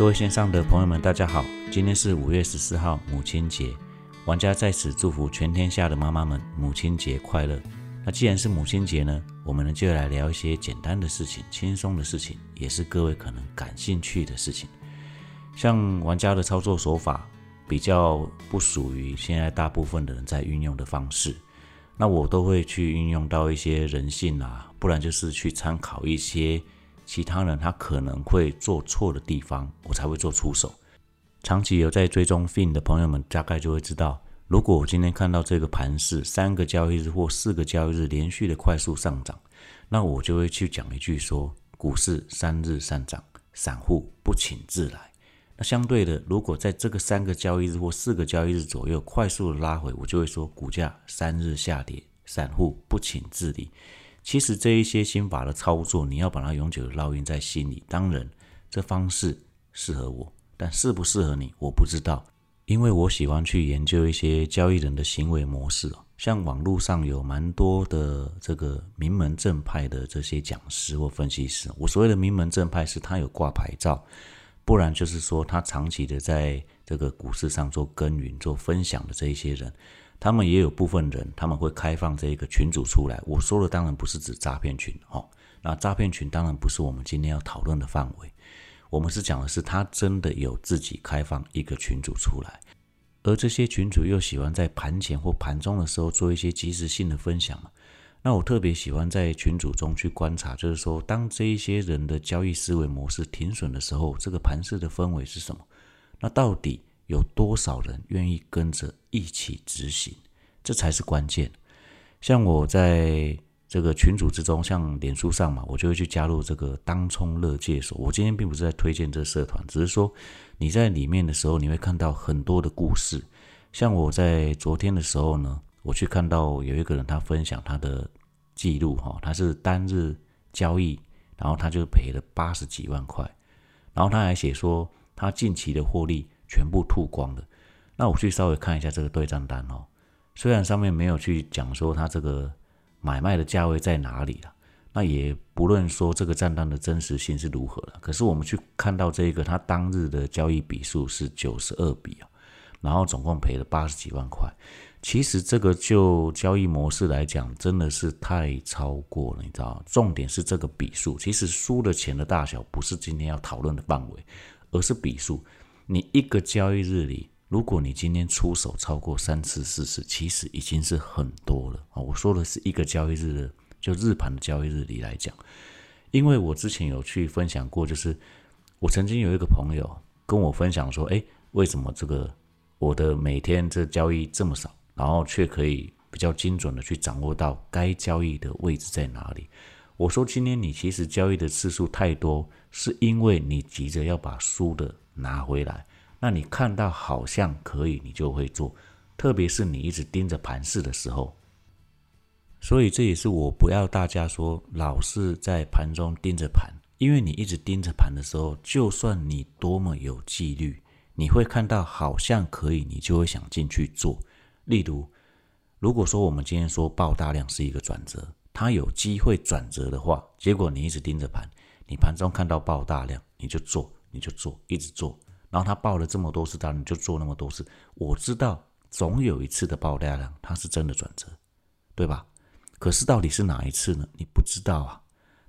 各位线上的朋友们，大家好！今天是五月十四号，母亲节。玩家在此祝福全天下的妈妈们母亲节快乐。那既然是母亲节呢，我们呢就来聊一些简单的事情、轻松的事情，也是各位可能感兴趣的事情。像玩家的操作手法比较不属于现在大部分的人在运用的方式，那我都会去运用到一些人性啊，不然就是去参考一些。其他人他可能会做错的地方，我才会做出手。长期有在追踪 Fin 的朋友们，大概就会知道，如果我今天看到这个盘是三个交易日或四个交易日连续的快速上涨，那我就会去讲一句说：股市三日上涨，散户不请自来。那相对的，如果在这个三个交易日或四个交易日左右快速的拉回，我就会说股价三日下跌，散户不请自离。其实这一些心法的操作，你要把它永久的烙印在心里。当然，这方式适合我，但适不适合你，我不知道。因为我喜欢去研究一些交易人的行为模式像网络上有蛮多的这个名门正派的这些讲师或分析师。我所谓的名门正派，是他有挂牌照，不然就是说他长期的在这个股市上做耕耘、做分享的这一些人。他们也有部分人，他们会开放这一个群组出来。我说的当然不是指诈骗群哦，那诈骗群当然不是我们今天要讨论的范围。我们是讲的是他真的有自己开放一个群组出来，而这些群主又喜欢在盘前或盘中的时候做一些即时性的分享嘛。那我特别喜欢在群组中去观察，就是说当这一些人的交易思维模式停损的时候，这个盘势的氛围是什么？那到底？有多少人愿意跟着一起执行，这才是关键。像我在这个群组之中，像脸书上嘛，我就会去加入这个当冲乐界所。我今天并不是在推荐这社团，只是说你在里面的时候，你会看到很多的故事。像我在昨天的时候呢，我去看到有一个人他分享他的记录哈，他是单日交易，然后他就赔了八十几万块，然后他还写说他近期的获利。全部吐光了，那我去稍微看一下这个对账单哦。虽然上面没有去讲说它这个买卖的价位在哪里了，那也不论说这个账单的真实性是如何了。可是我们去看到这个，它当日的交易笔数是九十二笔啊，然后总共赔了八十几万块。其实这个就交易模式来讲，真的是太超过了，你知道重点是这个笔数，其实输的钱的大小不是今天要讨论的范围，而是笔数。你一个交易日里，如果你今天出手超过三次、四次，其实已经是很多了啊！我说的是一个交易日的，就日盘的交易日里来讲，因为我之前有去分享过，就是我曾经有一个朋友跟我分享说：“哎，为什么这个我的每天这交易这么少，然后却可以比较精准的去掌握到该交易的位置在哪里？”我说：“今天你其实交易的次数太多，是因为你急着要把输的。”拿回来，那你看到好像可以，你就会做。特别是你一直盯着盘势的时候，所以这也是我不要大家说老是在盘中盯着盘，因为你一直盯着盘的时候，就算你多么有纪律，你会看到好像可以，你就会想进去做。例如，如果说我们今天说爆大量是一个转折，它有机会转折的话，结果你一直盯着盘，你盘中看到爆大量，你就做。你就做，一直做，然后他报了这么多次单，你就做那么多次。我知道总有一次的爆大量，它是真的转折，对吧？可是到底是哪一次呢？你不知道啊。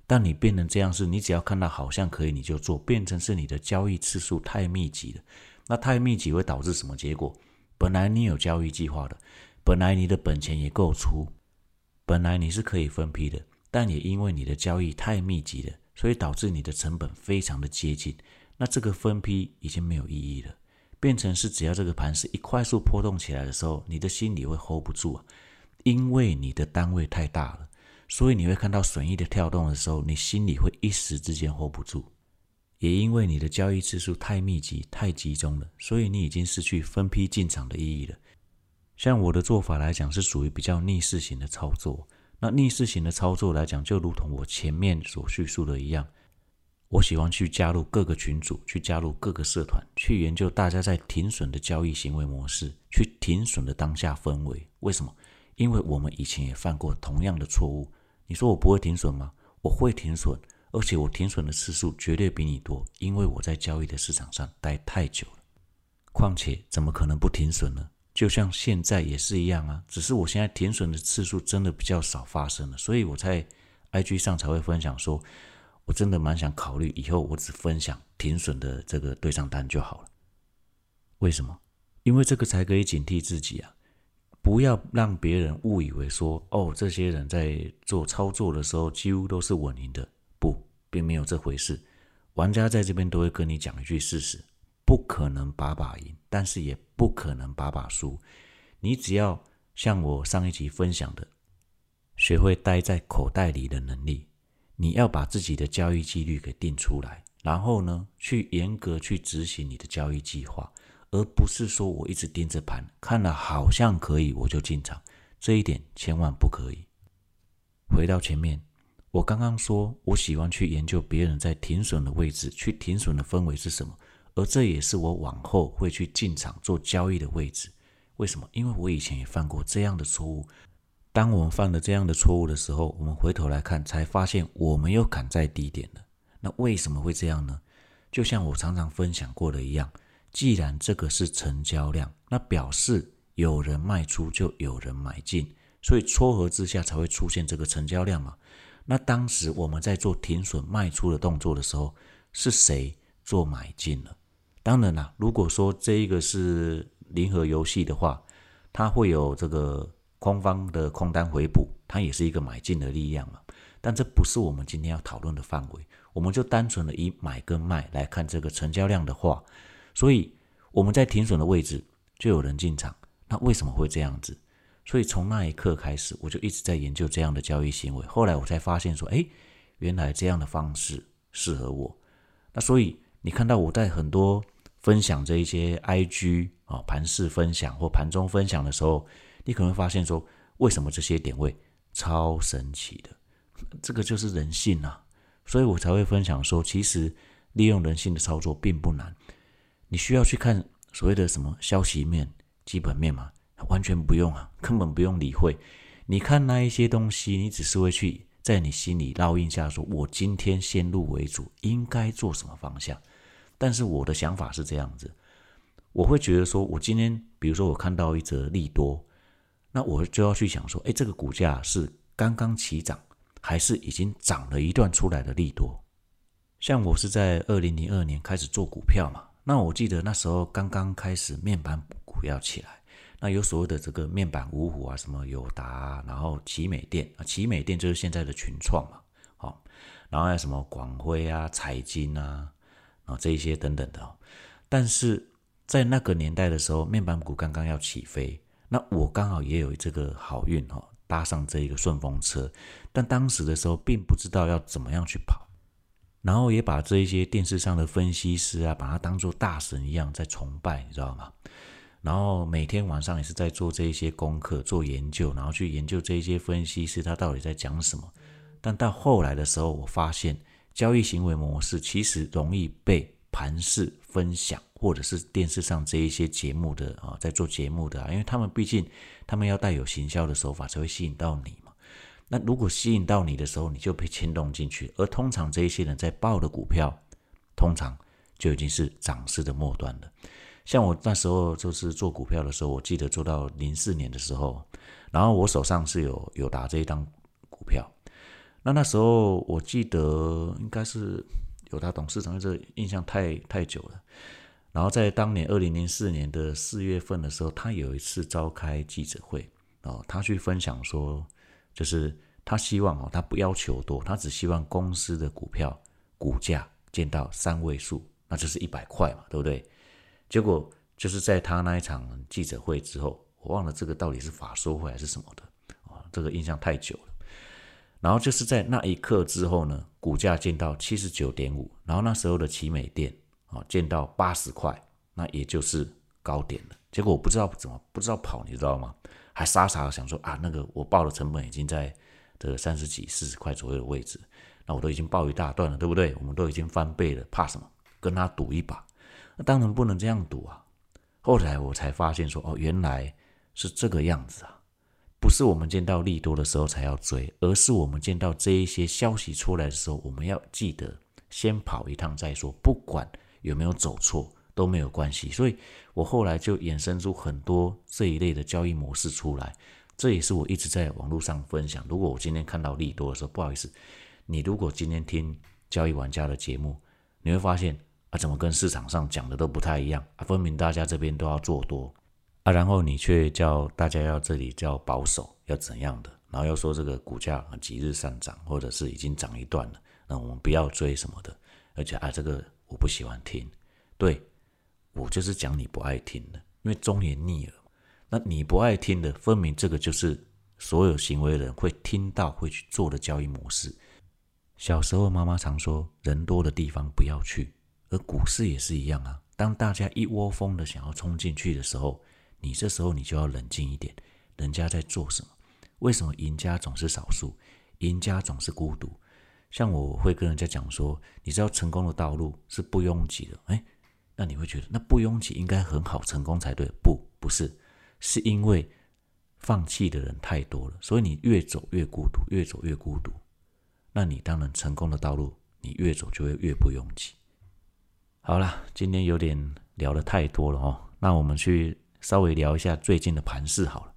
但你变成这样是，你只要看到好像可以，你就做，变成是你的交易次数太密集了。那太密集会导致什么结果？本来你有交易计划的，本来你的本钱也够出，本来你是可以分批的，但也因为你的交易太密集了，所以导致你的成本非常的接近。那这个分批已经没有意义了，变成是只要这个盘势一快速波动起来的时候，你的心里会 hold 不住啊，因为你的单位太大了，所以你会看到损益的跳动的时候，你心里会一时之间 hold 不住。也因为你的交易次数太密集、太集中了，所以你已经失去分批进场的意义了。像我的做法来讲，是属于比较逆势型的操作。那逆势型的操作来讲，就如同我前面所叙述的一样。我喜欢去加入各个群组，去加入各个社团，去研究大家在停损的交易行为模式，去停损的当下氛围。为什么？因为我们以前也犯过同样的错误。你说我不会停损吗？我会停损，而且我停损的次数绝对比你多，因为我在交易的市场上待太久了。况且怎么可能不停损呢？就像现在也是一样啊，只是我现在停损的次数真的比较少发生了，所以我在 IG 上才会分享说，我真的蛮想考虑以后我只分享停损的这个对账单就好了。为什么？因为这个才可以警惕自己啊。不要让别人误以为说，哦，这些人在做操作的时候几乎都是稳赢的，不，并没有这回事。玩家在这边都会跟你讲一句事实：不可能把把赢，但是也不可能把把输。你只要像我上一集分享的，学会待在口袋里的能力，你要把自己的交易纪律给定出来，然后呢，去严格去执行你的交易计划。而不是说我一直盯着盘，看了好像可以我就进场，这一点千万不可以。回到前面，我刚刚说我喜欢去研究别人在停损的位置，去停损的氛围是什么，而这也是我往后会去进场做交易的位置。为什么？因为我以前也犯过这样的错误。当我们犯了这样的错误的时候，我们回头来看，才发现我们又砍在低点了。那为什么会这样呢？就像我常常分享过的一样。既然这个是成交量，那表示有人卖出就有人买进，所以撮合之下才会出现这个成交量嘛。那当时我们在做停损卖出的动作的时候，是谁做买进了？当然啦，如果说这一个是零和游戏的话，它会有这个空方的空单回补，它也是一个买进的力量嘛。但这不是我们今天要讨论的范围，我们就单纯的以买跟卖来看这个成交量的话。所以我们在停损的位置就有人进场，那为什么会这样子？所以从那一刻开始，我就一直在研究这样的交易行为。后来我才发现说，哎，原来这样的方式适合我。那所以你看到我在很多分享这一些 IG 啊盘势分享或盘中分享的时候，你可能会发现说，为什么这些点位超神奇的？这个就是人性啊！所以我才会分享说，其实利用人性的操作并不难。你需要去看所谓的什么消息面、基本面吗？完全不用啊，根本不用理会。你看那一些东西，你只是会去在你心里烙印下，说我今天先入为主，应该做什么方向。但是我的想法是这样子，我会觉得说，我今天比如说我看到一则利多，那我就要去想说，哎，这个股价是刚刚起涨，还是已经涨了一段出来的利多？像我是在二零零二年开始做股票嘛。那我记得那时候刚刚开始面板股要起来，那有所谓的这个面板五虎啊，什么友达，然后奇美电啊，奇美电就是现在的群创嘛，好，然后还有什么广辉啊、彩金啊，啊这一些等等的。但是在那个年代的时候，面板股刚刚要起飞，那我刚好也有这个好运哈，搭上这一个顺风车，但当时的时候并不知道要怎么样去跑。然后也把这一些电视上的分析师啊，把他当做大神一样在崇拜，你知道吗？然后每天晚上也是在做这一些功课、做研究，然后去研究这一些分析师他到底在讲什么。但到后来的时候，我发现交易行为模式其实容易被盘势分享，或者是电视上这一些节目的啊，在做节目的啊，因为他们毕竟他们要带有行销的手法，才会吸引到你嘛。那如果吸引到你的时候，你就被牵动进去。而通常这一些人在报的股票，通常就已经是涨势的末端了。像我那时候就是做股票的时候，我记得做到零四年的时候，然后我手上是有有打这一张股票。那那时候我记得应该是有他董事长，这印象太太久了。然后在当年二零零四年的四月份的时候，他有一次召开记者会哦，他去分享说。就是他希望哦，他不要求多，他只希望公司的股票股价见到三位数，那就是一百块嘛，对不对？结果就是在他那一场记者会之后，我忘了这个到底是法说会还是什么的啊，这个印象太久了。然后就是在那一刻之后呢，股价见到七十九点五，然后那时候的奇美店啊见到八十块，那也就是高点了。结果我不知道怎么不知道跑，你知道吗？还傻傻的想说啊，那个我报的成本已经在这三十几、四十块左右的位置，那我都已经报一大段了，对不对？我们都已经翻倍了，怕什么？跟他赌一把？那当然不能这样赌啊！后来我才发现说，哦，原来是这个样子啊！不是我们见到利多的时候才要追，而是我们见到这一些消息出来的时候，我们要记得先跑一趟再说，不管有没有走错都没有关系。所以我后来就衍生出很多这一类的交易模式出来，这也是我一直在网络上分享。如果我今天看到利多的时候，不好意思，你如果今天听交易玩家的节目，你会发现啊，怎么跟市场上讲的都不太一样啊？分明大家这边都要做多。啊，然后你却叫大家要这里叫保守，要怎样的？然后又说这个股价几日上涨，或者是已经涨一段了，那我们不要追什么的。而且啊，这个我不喜欢听，对我就是讲你不爱听的，因为忠言逆耳。那你不爱听的，分明这个就是所有行为人会听到会去做的交易模式。小时候妈妈常说，人多的地方不要去，而股市也是一样啊。当大家一窝蜂的想要冲进去的时候，你这时候你就要冷静一点，人家在做什么？为什么赢家总是少数？赢家总是孤独。像我会跟人家讲说，你知道成功的道路是不拥挤的。哎，那你会觉得那不拥挤应该很好成功才对？不，不是，是因为放弃的人太多了，所以你越走越孤独，越走越孤独。那你当然成功的道路，你越走就会越不拥挤。好了，今天有点聊的太多了哦，那我们去。稍微聊一下最近的盘势好了，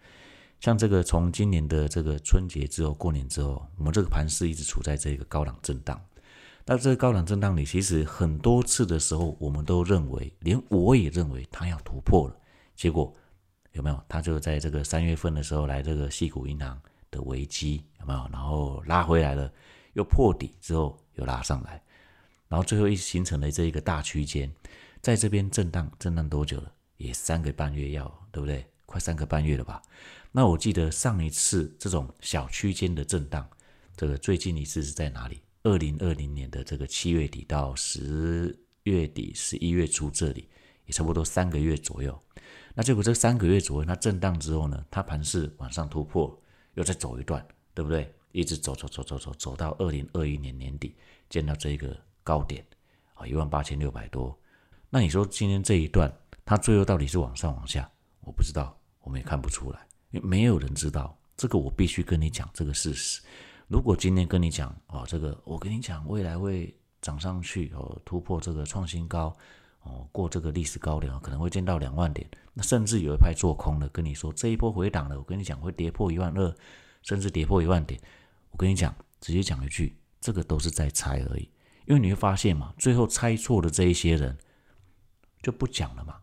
像这个从今年的这个春节之后过年之后，我们这个盘势一直处在这个高档震荡。那这个高档震荡里，其实很多次的时候，我们都认为，连我也认为它要突破了。结果有没有？它就在这个三月份的时候来这个细股银行的危机有没有？然后拉回来了，又破底之后又拉上来，然后最后一形成了这一个大区间，在这边震荡震荡多久了？也三个半月要，对不对？快三个半月了吧？那我记得上一次这种小区间的震荡，这个最近一次是在哪里？二零二零年的这个七月底到十月底、十一月初这里，也差不多三个月左右。那结果这三个月左右，它震荡之后呢，它盘势往上突破，又再走一段，对不对？一直走走走走走，走到二零二一年年底见到这个高点啊，一万八千六百多。那你说今天这一段？它最后到底是往上往下，我不知道，我们也看不出来，没有人知道这个。我必须跟你讲这个事实。如果今天跟你讲哦，这个我跟你讲，未来会涨上去哦，突破这个创新高哦，过这个历史高点可能会见到两万点。那甚至有一派做空的跟你说，这一波回档了，我跟你讲会跌破一万二，甚至跌破一万点。我跟你讲，直接讲一句，这个都是在猜而已。因为你会发现嘛，最后猜错的这一些人就不讲了嘛。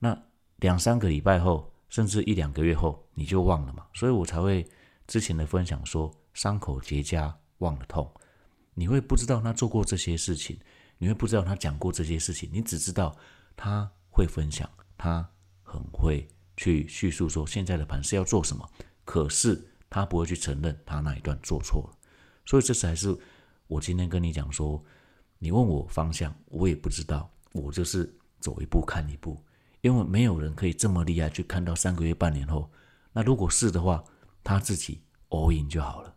那两三个礼拜后，甚至一两个月后，你就忘了嘛？所以我才会之前的分享说，伤口结痂忘了痛。你会不知道他做过这些事情，你会不知道他讲过这些事情，你只知道他会分享，他很会去叙述说现在的盘是要做什么，可是他不会去承认他那一段做错了。所以这才是我今天跟你讲说，你问我方向，我也不知道，我就是走一步看一步。因为没有人可以这么厉害去看到三个月、半年后。那如果是的话，他自己 all in 就好了。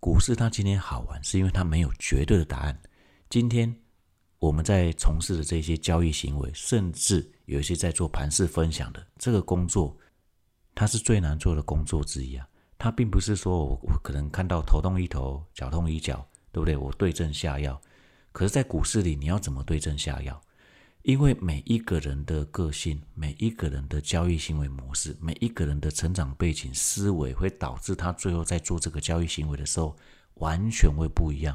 股市它今天好玩，是因为它没有绝对的答案。今天我们在从事的这些交易行为，甚至有一些在做盘势分享的这个工作，它是最难做的工作之一啊。它并不是说我我可能看到头痛医头，脚痛医脚，对不对？我对症下药。可是，在股市里，你要怎么对症下药？因为每一个人的个性、每一个人的交易行为模式、每一个人的成长背景、思维，会导致他最后在做这个交易行为的时候，完全会不一样。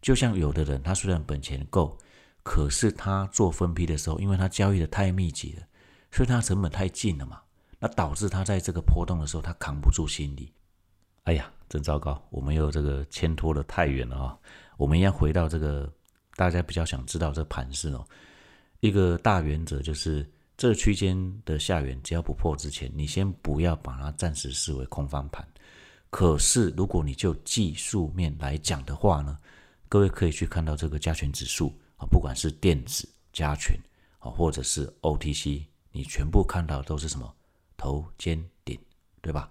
就像有的人，他虽然本钱够，可是他做分批的时候，因为他交易的太密集了，所以他成本太近了嘛，那导致他在这个波动的时候，他扛不住心理。哎呀，真糟糕！我们又这个牵拖的太远了啊！我们要回到这个大家比较想知道这盘势哦。一个大原则就是，这区间的下缘只要不破之前，你先不要把它暂时视为空方盘。可是，如果你就技术面来讲的话呢，各位可以去看到这个加权指数啊，不管是电子加权啊，或者是 OTC，你全部看到都是什么头肩顶，对吧？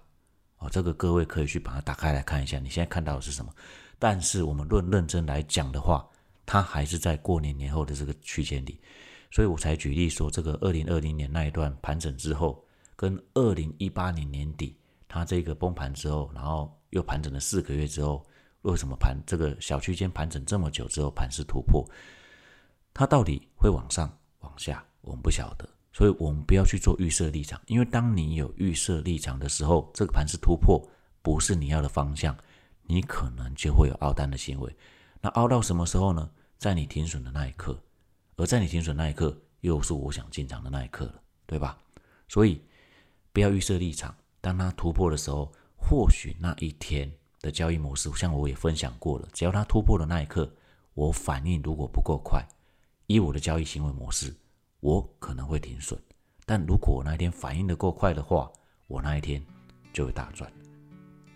哦，这个各位可以去把它打开来看一下，你现在看到的是什么？但是我们论认真来讲的话，它还是在过年年后的这个区间里。所以我才举例说，这个二零二零年那一段盘整之后，跟二零一八年年底它这个崩盘之后，然后又盘整了四个月之后，为什么盘这个小区间盘整这么久之后盘势突破？它到底会往上往下？我们不晓得，所以我们不要去做预设立场，因为当你有预设立场的时候，这个盘势突破不是你要的方向，你可能就会有凹单的行为。那凹到什么时候呢？在你停损的那一刻，而在你停损那一刻，又是我想进场的那一刻了，对吧？所以不要预设立场。当它突破的时候，或许那一天的交易模式，像我也分享过了，只要它突破的那一刻，我反应如果不够快，以我的交易行为模式，我可能会停损。但如果我那一天反应的够快的话，我那一天就会大赚。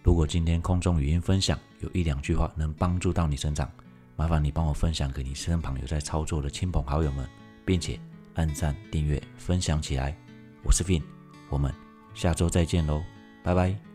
如果今天空中语音分享有一两句话能帮助到你成长，麻烦你帮我分享给你身旁有在操作的亲朋好友们，并且按赞、订阅、分享起来。我是 Vin，我们下周再见喽，拜拜。